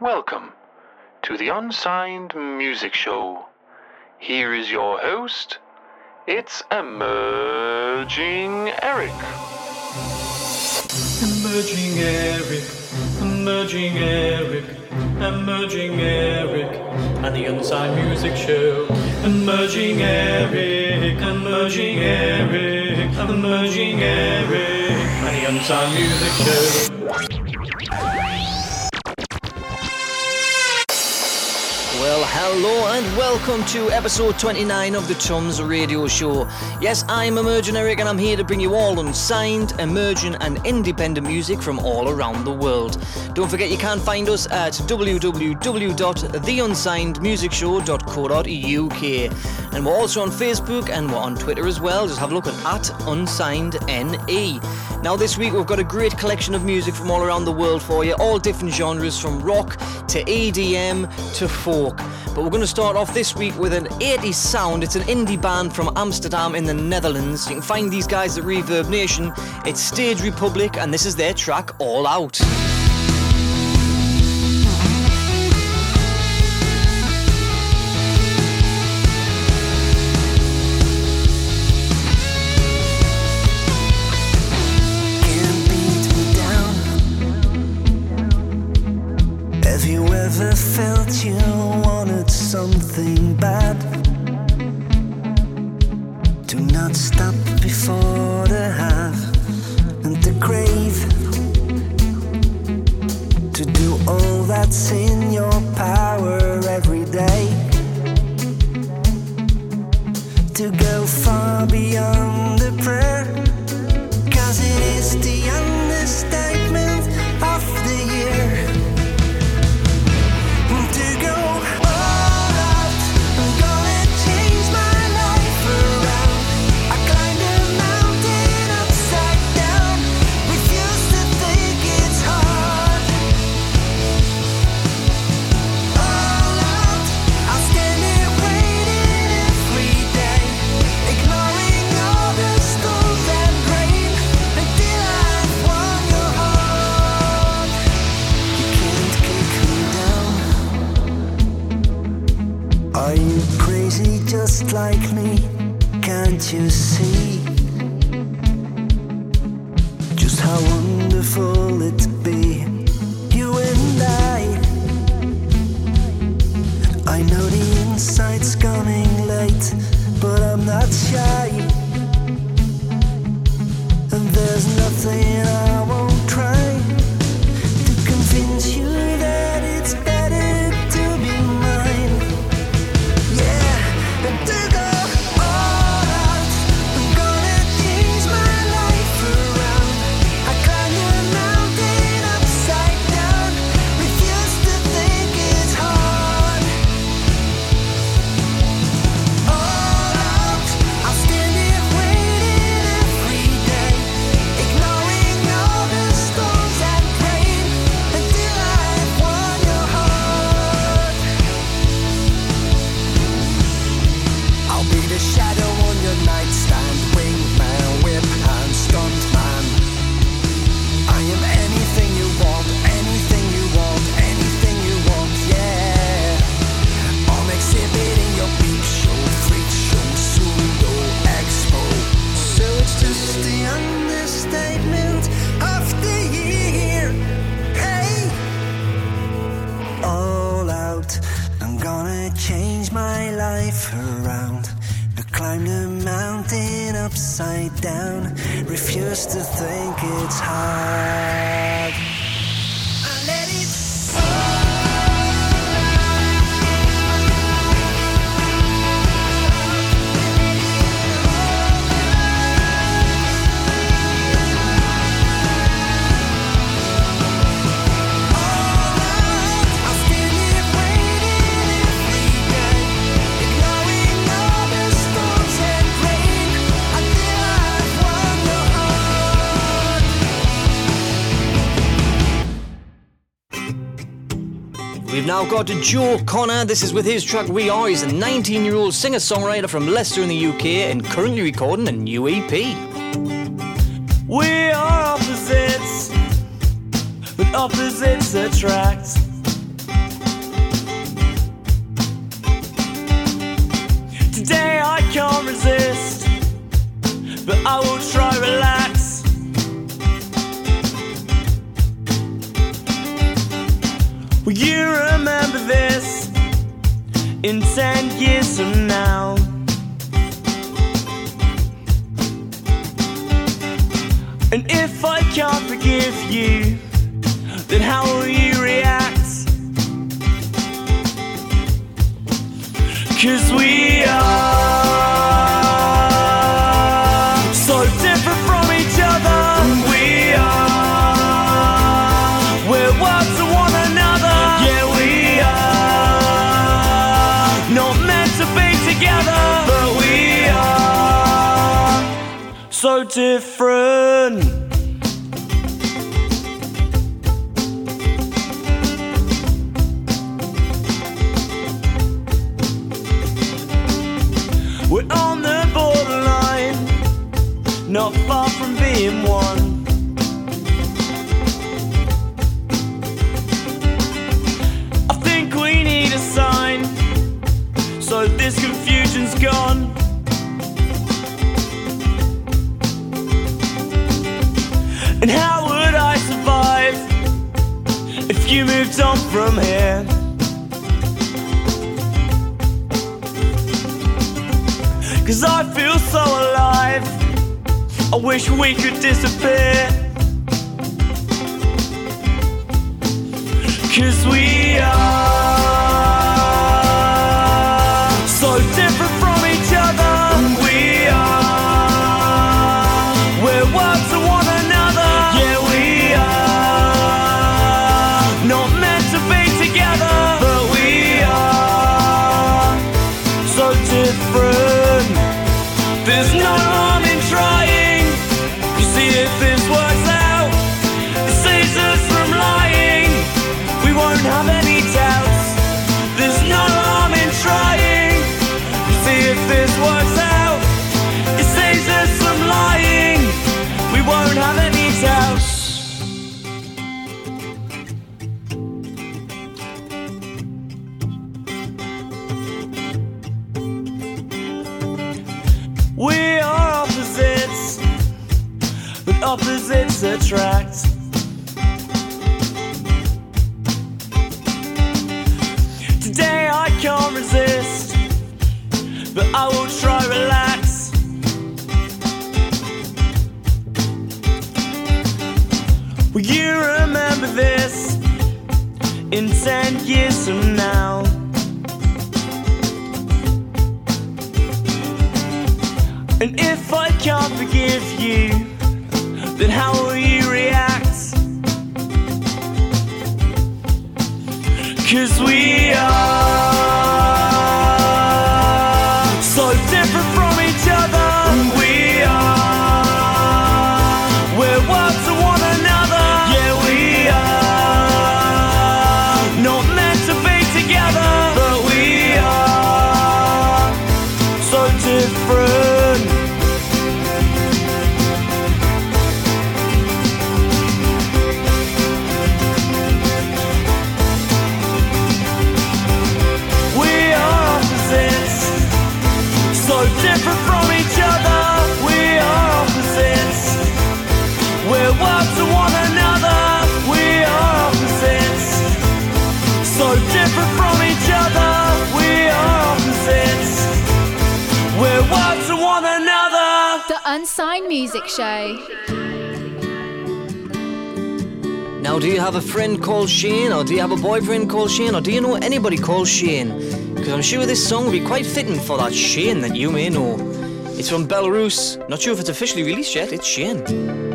Welcome to the Unsigned Music Show. Here is your host. It's Emerging Eric. Emerging Eric, Emerging Eric, Emerging Eric, and the Unsigned Music Show. Emerging Eric, Emerging Eric, Emerging Eric, and the Unsigned Music Show. Well, hello and welcome to episode 29 of the Tums Radio Show. Yes, I'm Emerging Eric and I'm here to bring you all unsigned, emerging, and independent music from all around the world. Don't forget you can find us at www.theunsignedmusicshow.co.uk. And we're also on Facebook and we're on Twitter as well. Just have a look at, at UnsignedNE. Now, this week we've got a great collection of music from all around the world for you, all different genres from rock to EDM to folk. But we're going to start off this week with an 80s sound. It's an indie band from Amsterdam in the Netherlands. You can find these guys at ReverbNation. It's Stage Republic, and this is their track All Out. Ever felt you wanted something bad? Do not stop before the have and the grave To do all that's in to Joe Connor. This is with his track We Are. He's a 19 year old singer songwriter from Leicester in the UK and currently recording a new EP. We are opposites, but opposites attract. Today I can't resist, but I will try relax. Well, you in ten years from now. And if I can't forgive you, then how will you react? Cause we are. different. We're on the borderline, not far from being one. I think we need a sign, so this confusion's gone. from here. Cause I feel so alive. I wish we could disappear. Cause we are. try. have a friend called Shane? Or do you have a boyfriend called Shane? Or do you know anybody called Shane? Because I'm sure this song will be quite fitting for that Shane that you may know. It's from Belarus. Not sure if it's officially released yet. It's Shane.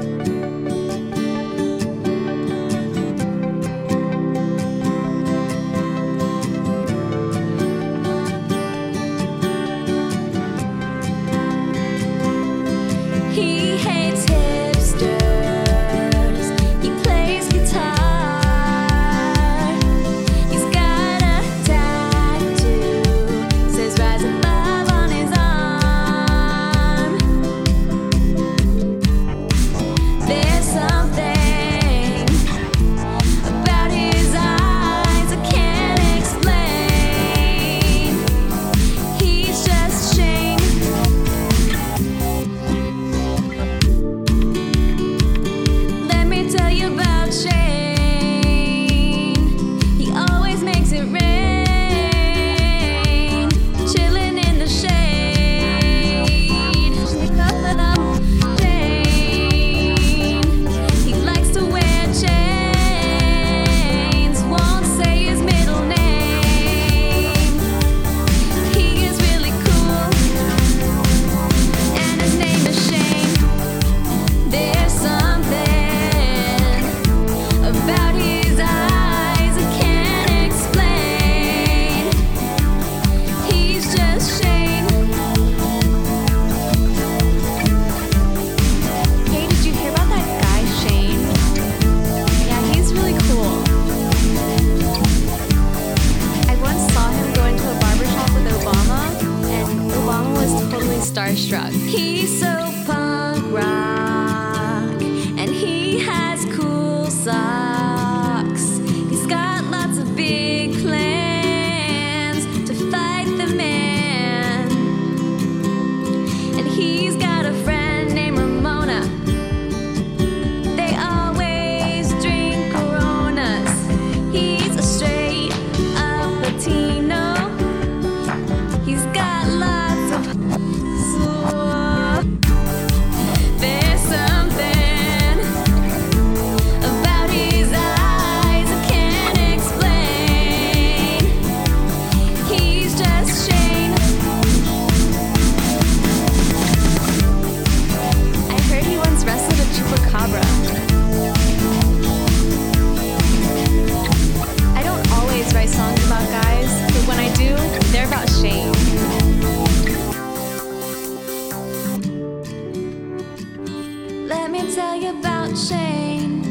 tell you about Shane.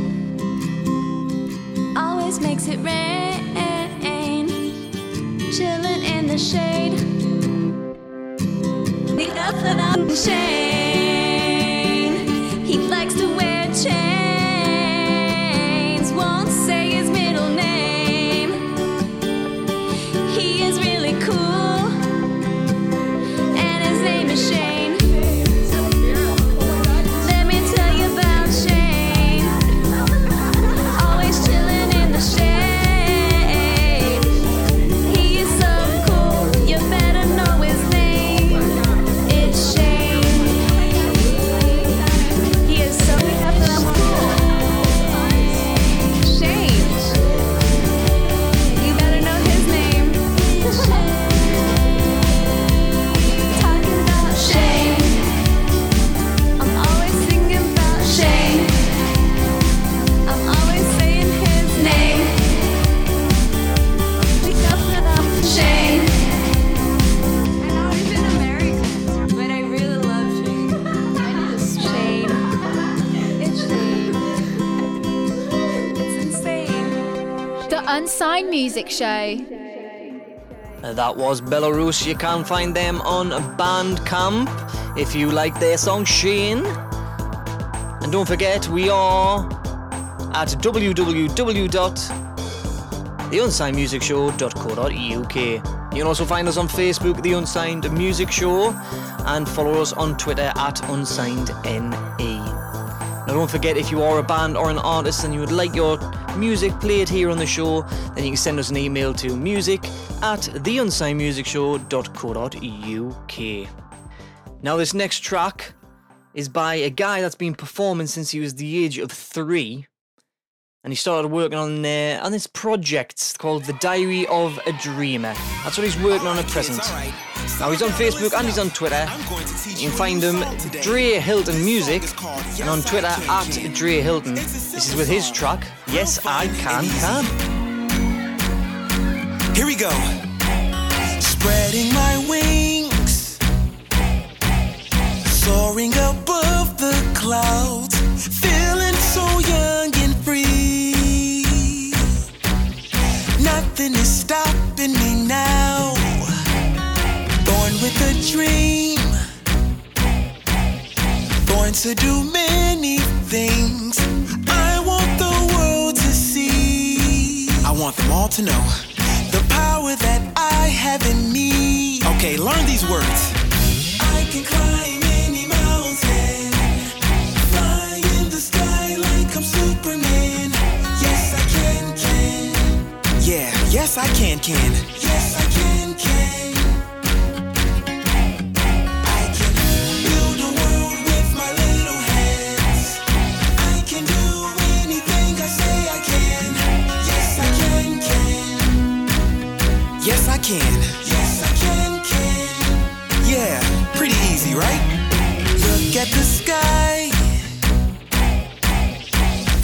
Always makes it rain. Chilling in the shade. The up and up shade. Unsigned Music Show. That was Belarus. You can find them on Bandcamp if you like their song Shane. And don't forget, we are at www.theunsignedmusicshow.co.uk. You can also find us on Facebook, The Unsigned Music Show, and follow us on Twitter at UnsignedNE. Now, don't forget if you are a band or an artist and you would like your music played here on the show, then you can send us an email to music at theunsignedmusicshow.co.uk. Now, this next track is by a guy that's been performing since he was the age of three. And he started working on uh, on this project called The Diary of a Dreamer. That's what he's working on at present. Now he's on Facebook and he's on Twitter. You can find him Dre Hilton Music and on Twitter at Dre Hilton. This is with his track Yes I Can Can. Here we go. Spreading my wings, soaring above the clouds, feeling so young born to do many things. I want the world to see. I want them all to know the power that I have in me. Okay, learn these words. I can climb any mountain, fly in the sky like I'm Superman. Yes, I can, can. Yeah, yes, I can, can. Yes, I can, can. Can. Yes, I can, can. Yeah, pretty easy, right? Look at the sky.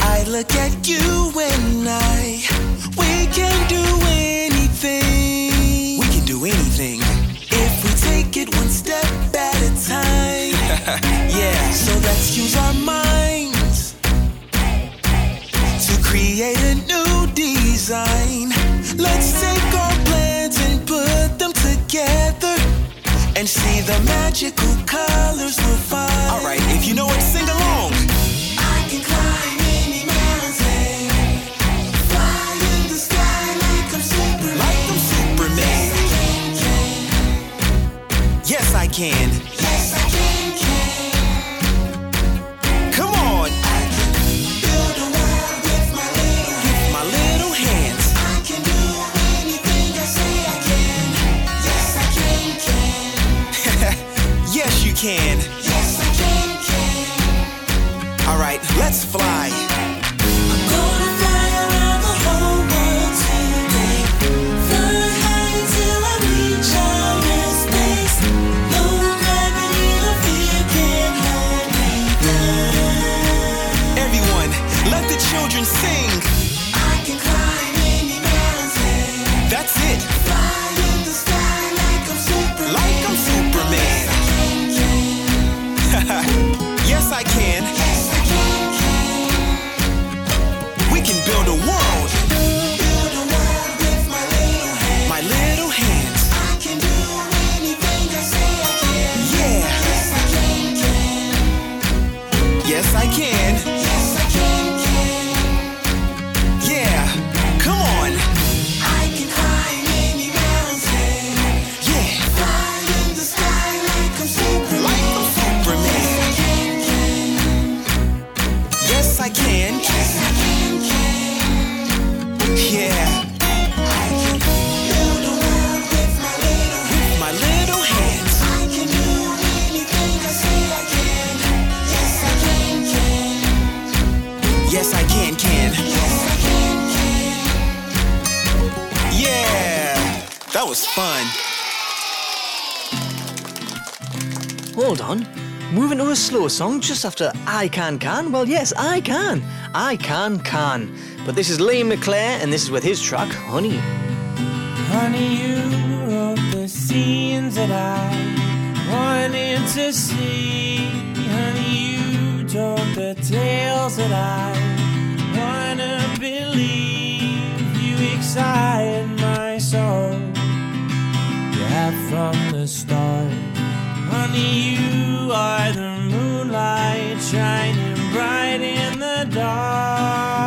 I look at you and I. We can do anything. We can do anything. If we take it one step at a time. yeah, so let's use our minds to create a new design. And see the magical colors we'll find. All right, if you know it, sing along. Slow song just after I Can Can? Well, yes, I can. I Can Can. But this is Liam McClare, and this is with his track, Honey. Honey, you wrote the scenes that I wanted to see. Honey, you told the tales that I wanna believe. You excite my soul. You have from the start. Honey, you are the moonlight shining bright in the dark.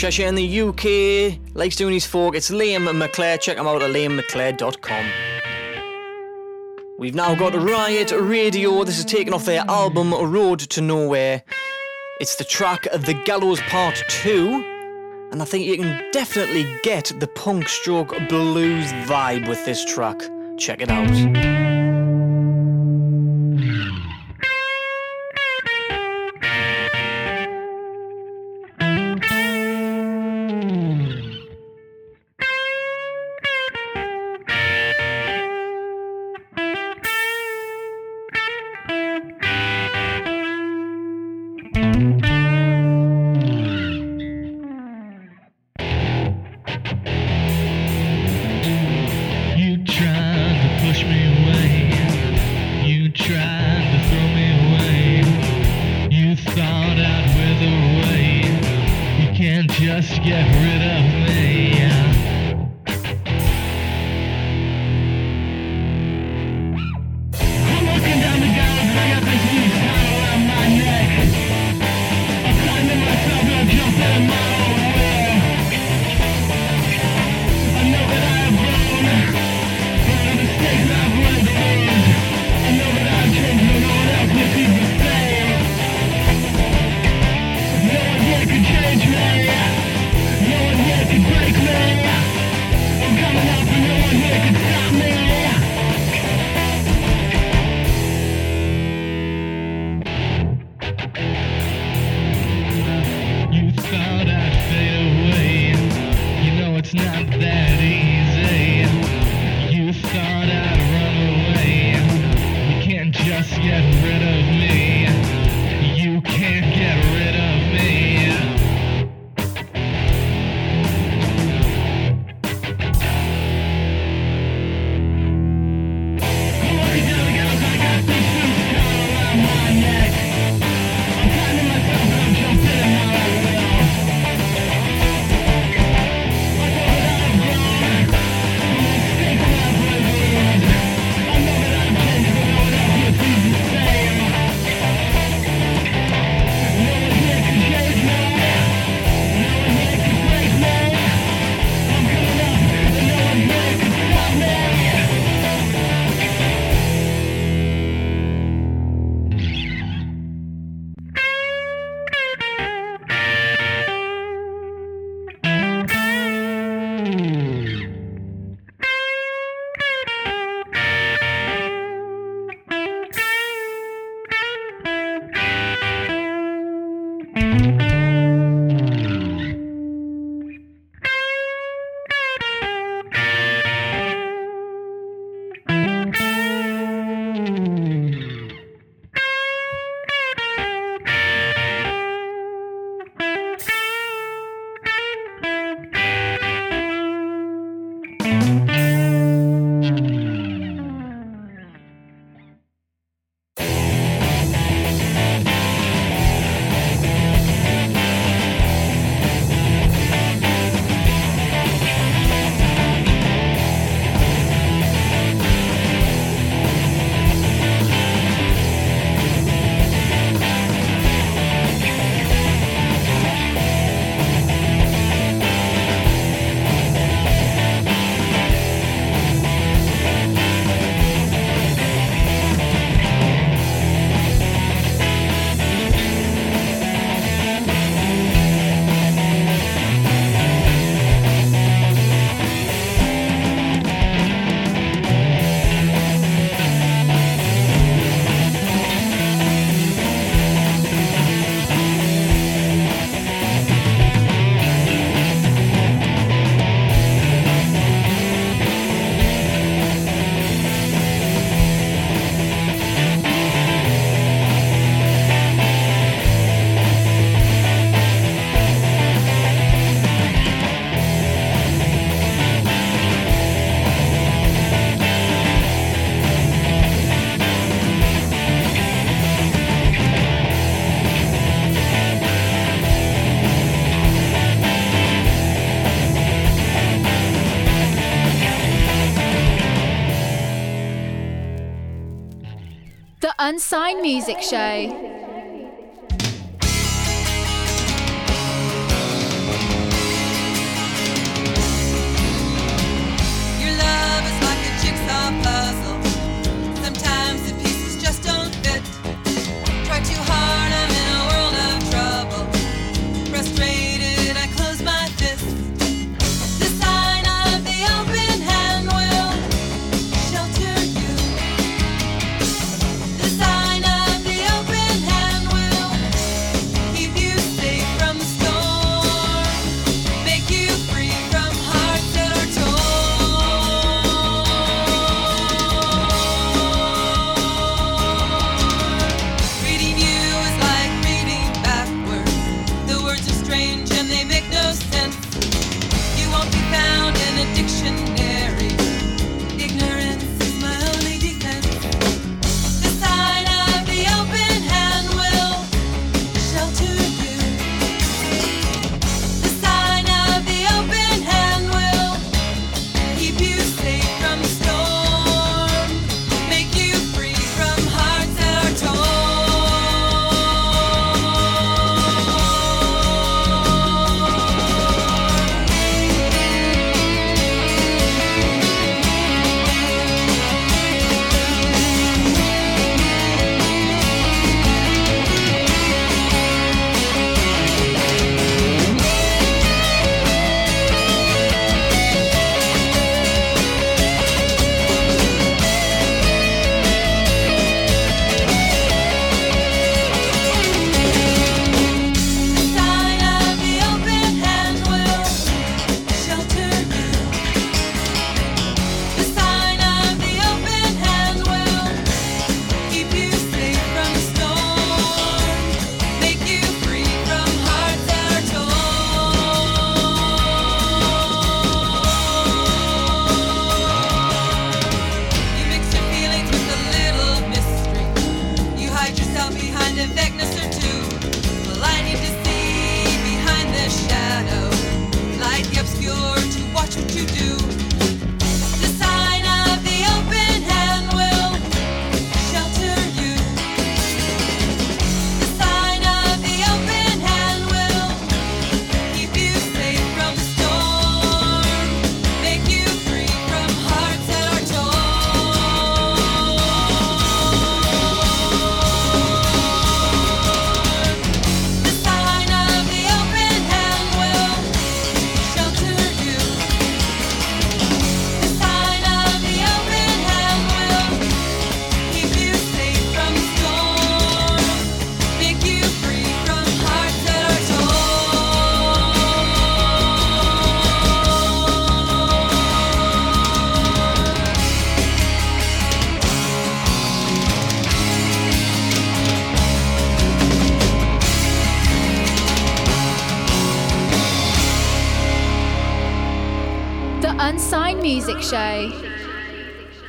Cheshire in the UK, likes doing his folk. It's Liam McClare. Check him out at liammcclare.com. We've now got Riot Radio. This is taken off their album Road to Nowhere. It's the track The Gallows Part 2. And I think you can definitely get the punk stroke blues vibe with this track. Check it out. Unsigned Music Show.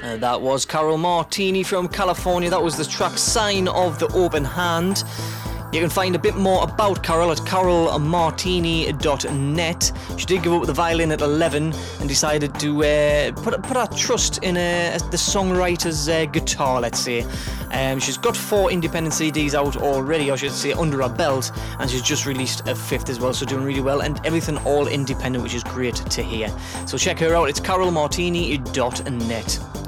Uh, that was Carol Martini from California. That was the track Sign of the Open Hand. You can find a bit more about Carol at carolmartini.net. She did give up the violin at 11 and decided to uh, put, put her trust in uh, the songwriter's uh, guitar, let's say. Um, she's got four independent CDs out already, or I should say under her belt, and she's just released a fifth as well, so doing really well, and everything all independent, which is great to hear. So check her out, it's carolmartini.net.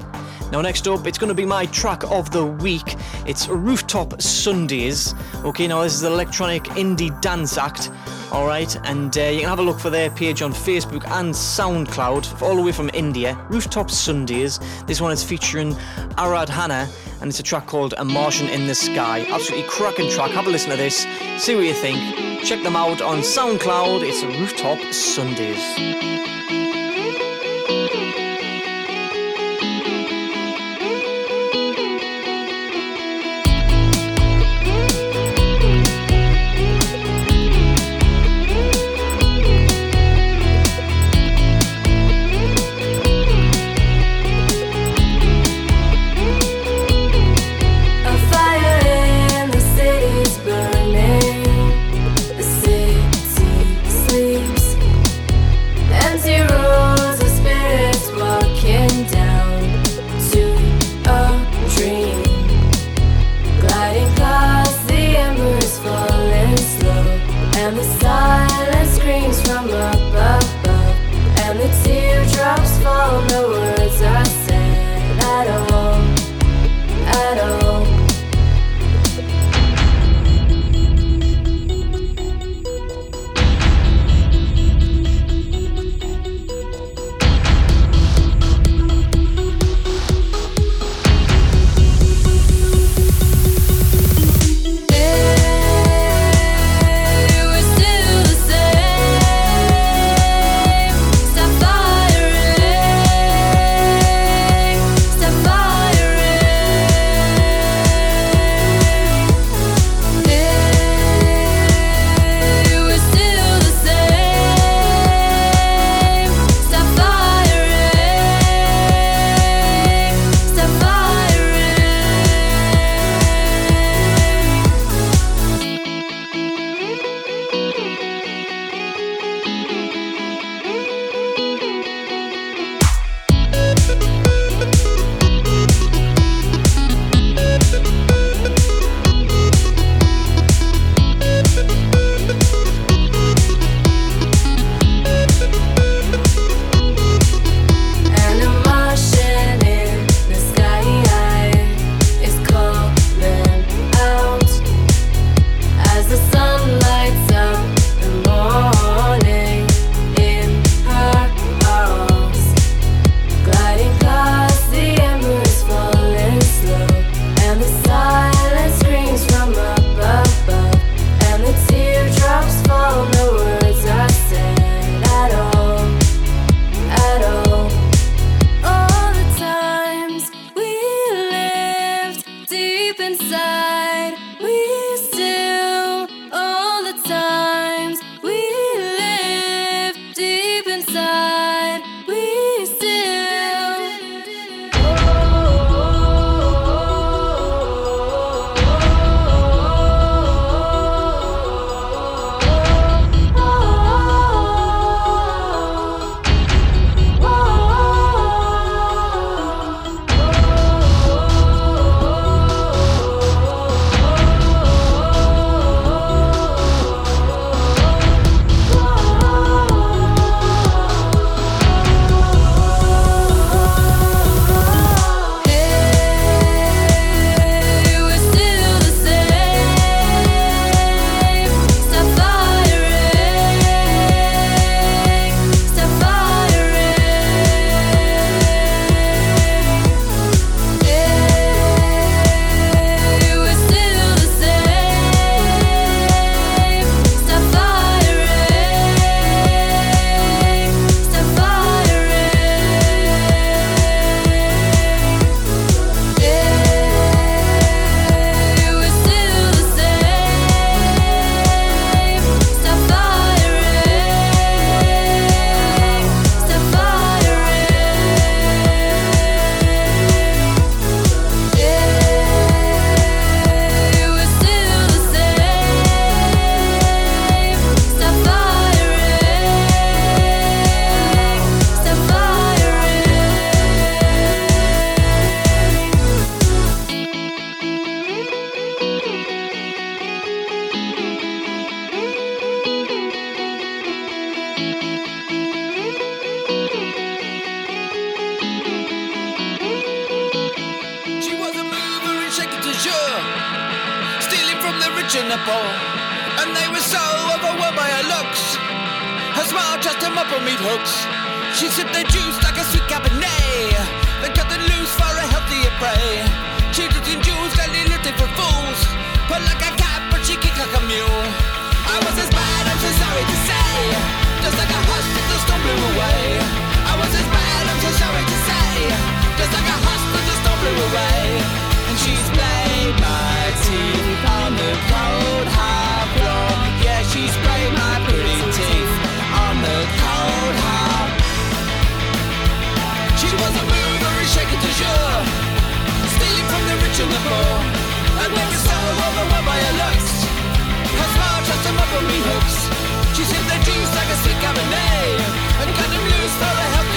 Now, next up, it's going to be my track of the week. It's Rooftop Sundays. Okay, now this is the electronic indie dance act. All right, and uh, you can have a look for their page on Facebook and SoundCloud, all the way from India. Rooftop Sundays. This one is featuring Arad Aradhana, and it's a track called A Martian in the Sky. Absolutely cracking track. Have a listen to this, see what you think. Check them out on SoundCloud. It's Rooftop Sundays.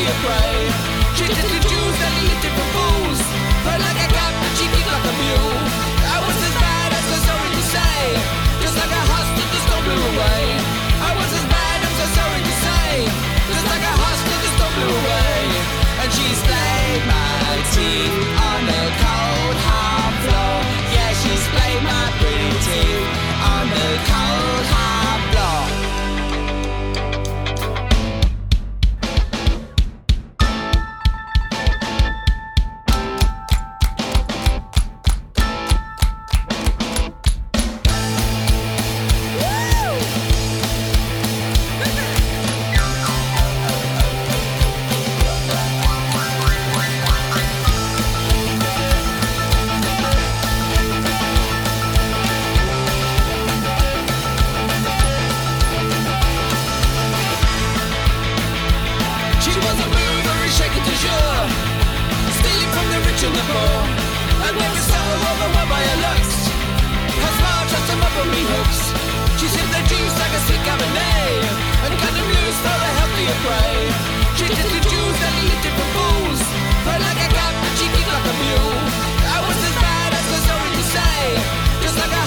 For a healthier prey. She did the juice that lifted fools. Like a cat, but like a mule. I was as bad as sorry to say, just like a storm blew away. I was as bad, I'm so sorry to say, just like a storm blew away. And my She like a. I was as bad as sorry to say, just like a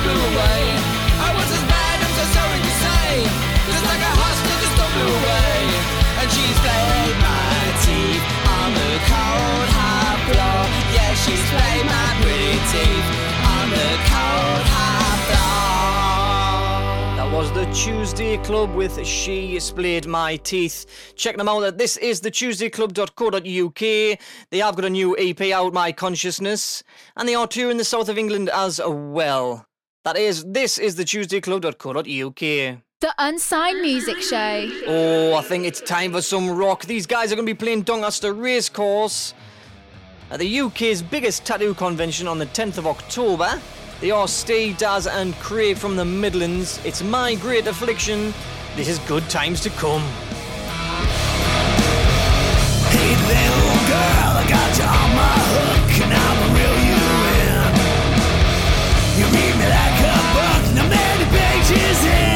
blew away. I was as bad, I'm so sorry to say, just like a blew away. And she's played my teeth on the cold hard floor. Yeah, she's played my pretty teeth on the cold was the Tuesday Club with She Splayed My Teeth. Check them out at this is the tuesdayclub.co.uk. They have got a new EP out, My Consciousness, and they are touring the south of England as well. That is, this is the tuesdayclub.co.uk. The Unsigned Music Show. Oh, I think it's time for some rock. These guys are going to be playing Doncaster Racecourse at the UK's biggest tattoo convention on the 10th of October. They are Steve, Daz, and Craig from the Midlands. It's my great affliction. This is good times to come. Hey, little girl, I got you on my hook, and I'm a real you in. You read me like a book, now many pages in,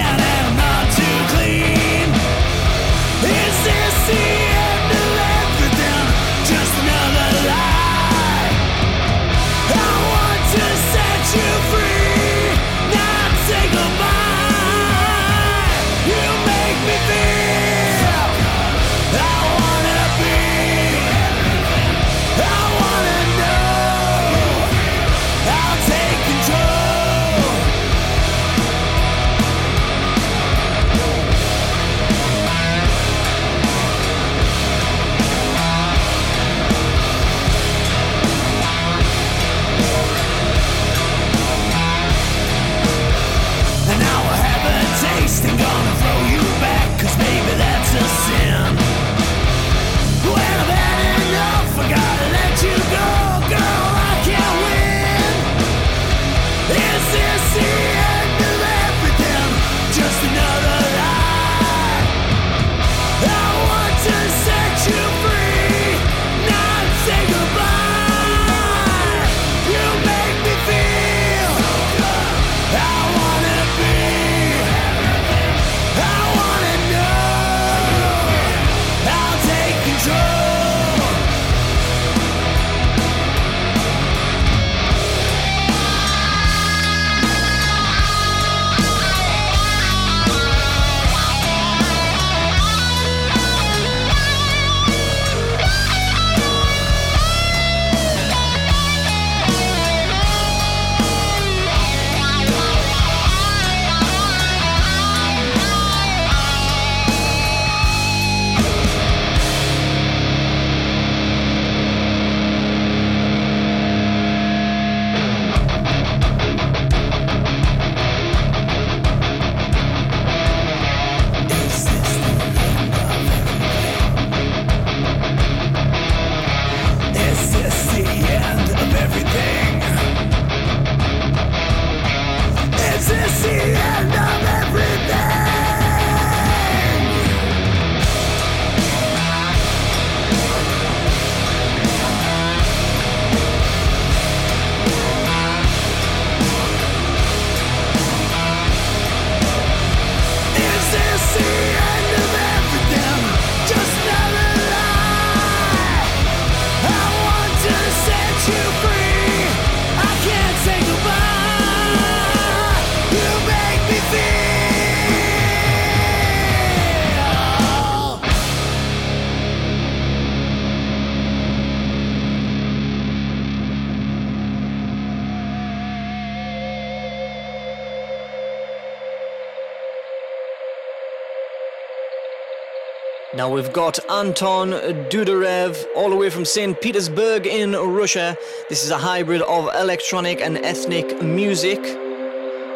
We've got Anton Dudarev all the way from St. Petersburg in Russia. This is a hybrid of electronic and ethnic music,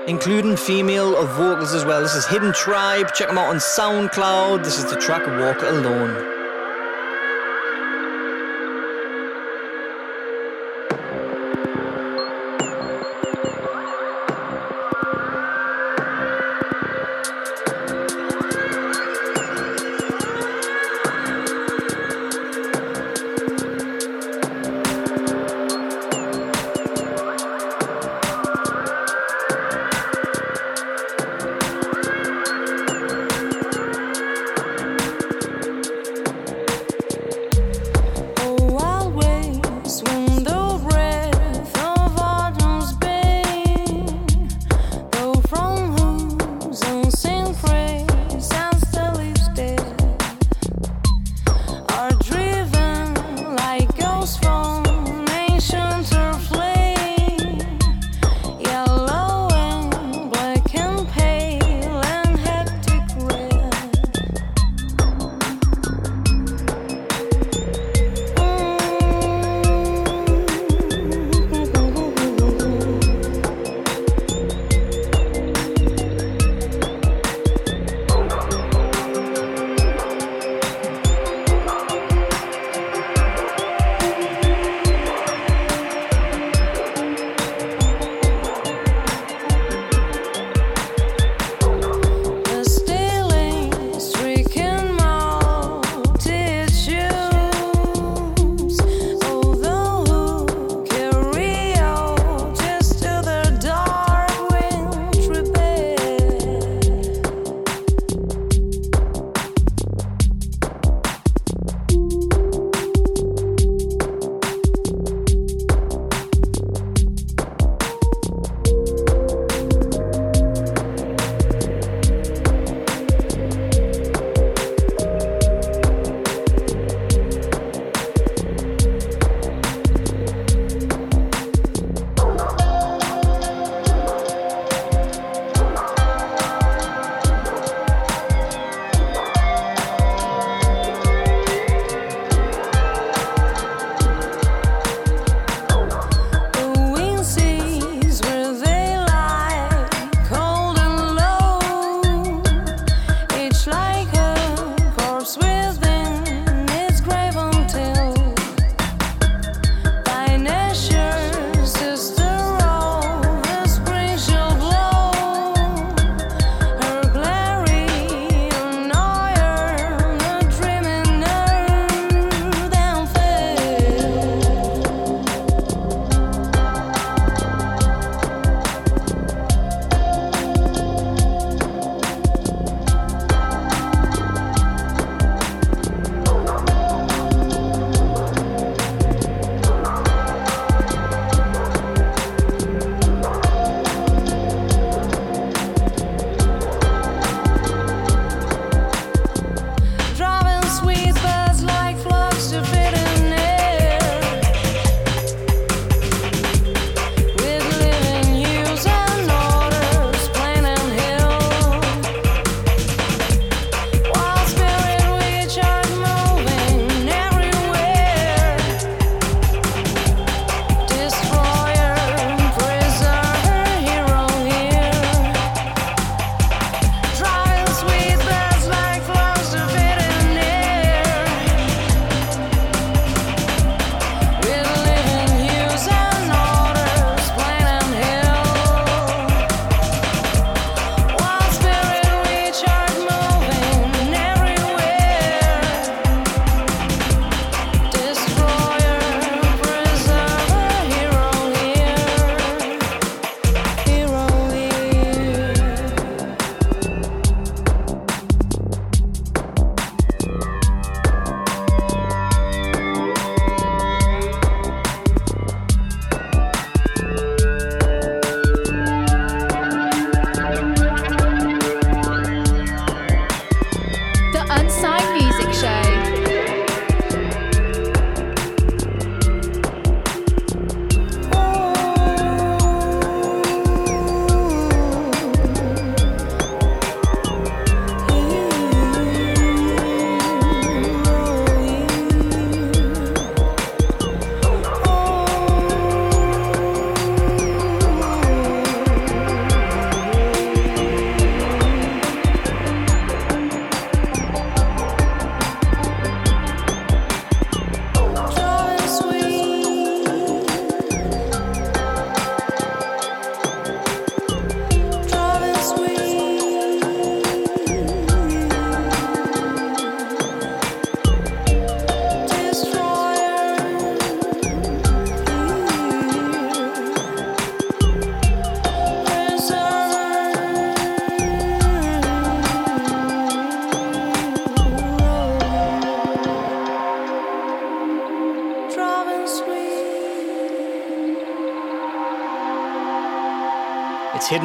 including female vocals as well. This is Hidden Tribe. Check them out on SoundCloud. This is the track Walk Alone.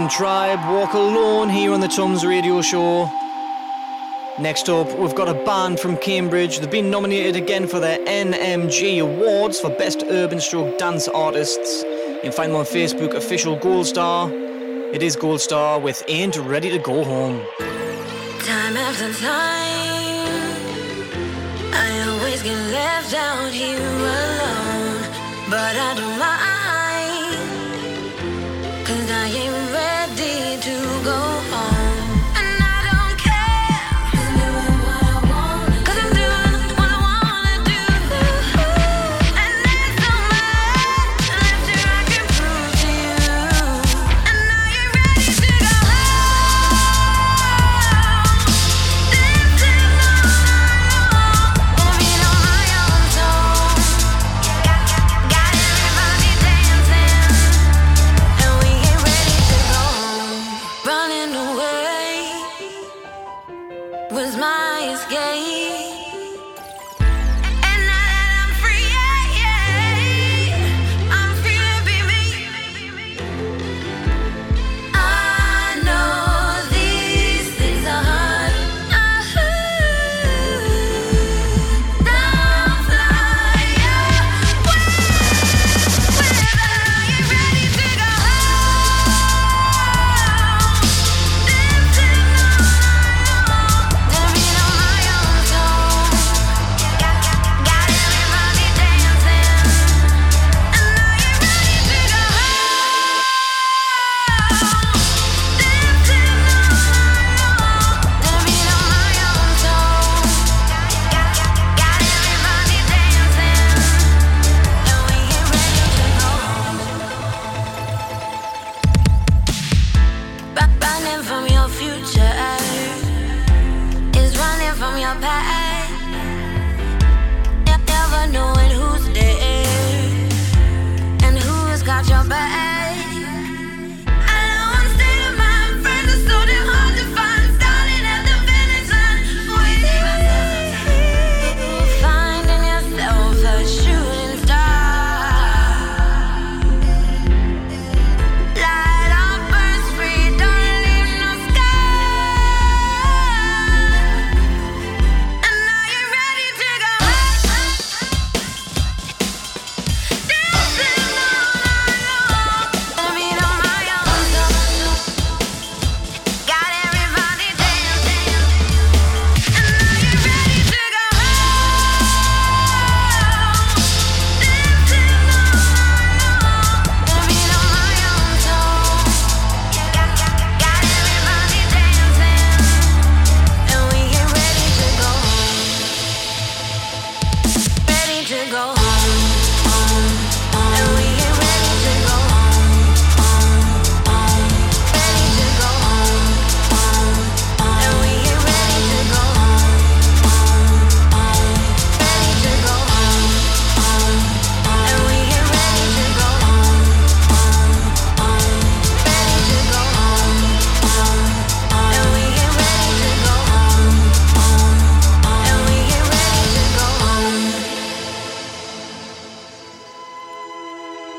Tribe, Walk Alone here on the Tums Radio Show. Next up, we've got a band from Cambridge. They've been nominated again for their NMG Awards for Best Urban Stroke Dance Artists. You can find them on Facebook, official Gold Star. It is Gold Star with Ain't Ready to Go Home. Time after time, I always get left out here alone. But I don't mind,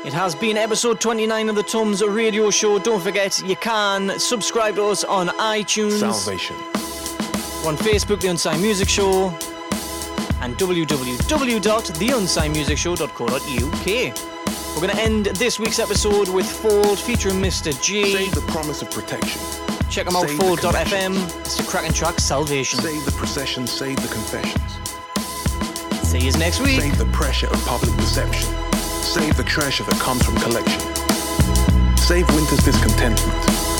It has been episode 29 of the Tums Radio Show. Don't forget, you can subscribe to us on iTunes. Salvation. On Facebook, The Unsigned Music Show, and www.theunsignedmusicshow.co.uk. We're going to end this week's episode with Fold featuring Mr. G. Save the promise of protection. Check them out, fold.fm. It's a cracking track, Salvation. Save the procession, save the confessions. See you next week. Save the pressure of public perception. Save the treasure that comes from collection. Save winter's discontentment,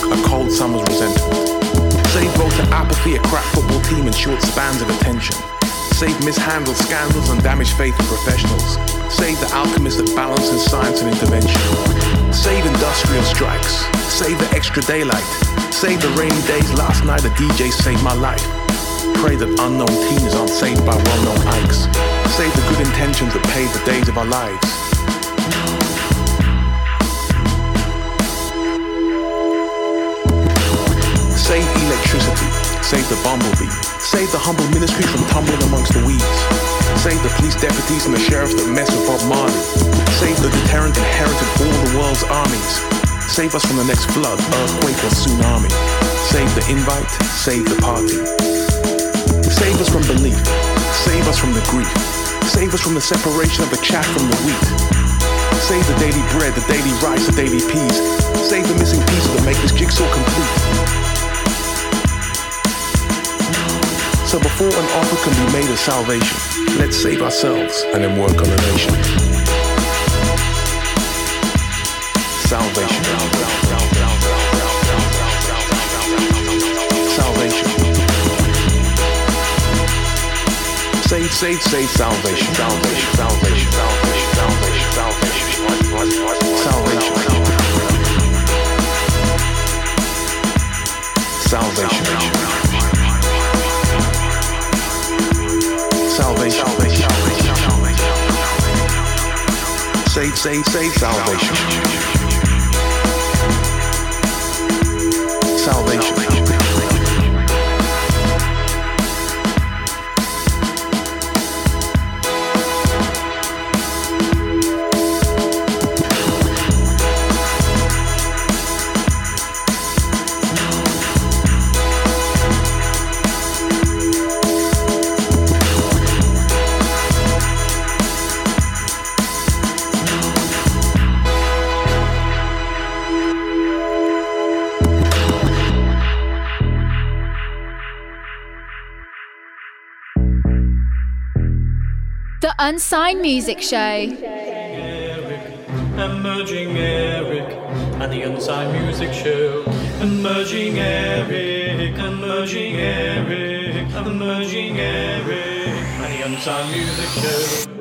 a cold summer's resentment. Save voter apathy, a crap football team and short spans of attention. Save mishandled scandals and damaged faith in professionals. Save the alchemist that balances science and intervention. Save industrial strikes. Save the extra daylight. Save the rainy days. Last night a DJ saved my life. Pray that unknown teens aren't saved by well-known ikes. Save the good intentions that pave the days of our lives. Save electricity. Save the bumblebee. Save the humble ministry from tumbling amongst the weeds. Save the police deputies and the sheriffs that mess with Bob Marley. Save the deterrent inherited all the world's armies. Save us from the next flood, earthquake, or tsunami. Save the invite, save the party. Save us from belief, save us from the grief. Save us from the separation of the chaff from the wheat. Save the daily bread, the daily rice, the daily peas. Save the missing pieces that make this jigsaw complete. So before an offer can be made of salvation, let's save ourselves and then work on the nation. Salvation. Salvation. Save, save, save salvation. Salvation, salvation, salvation, salvation, salvation. Salvation. Salvation. Save, save, save salvation. Salvation. Unsigned Music Show. Emerging Eric and the Unsigned Music Show. Emerging Eric, Emerging Eric, Emerging Eric and the Unsigned Music Show.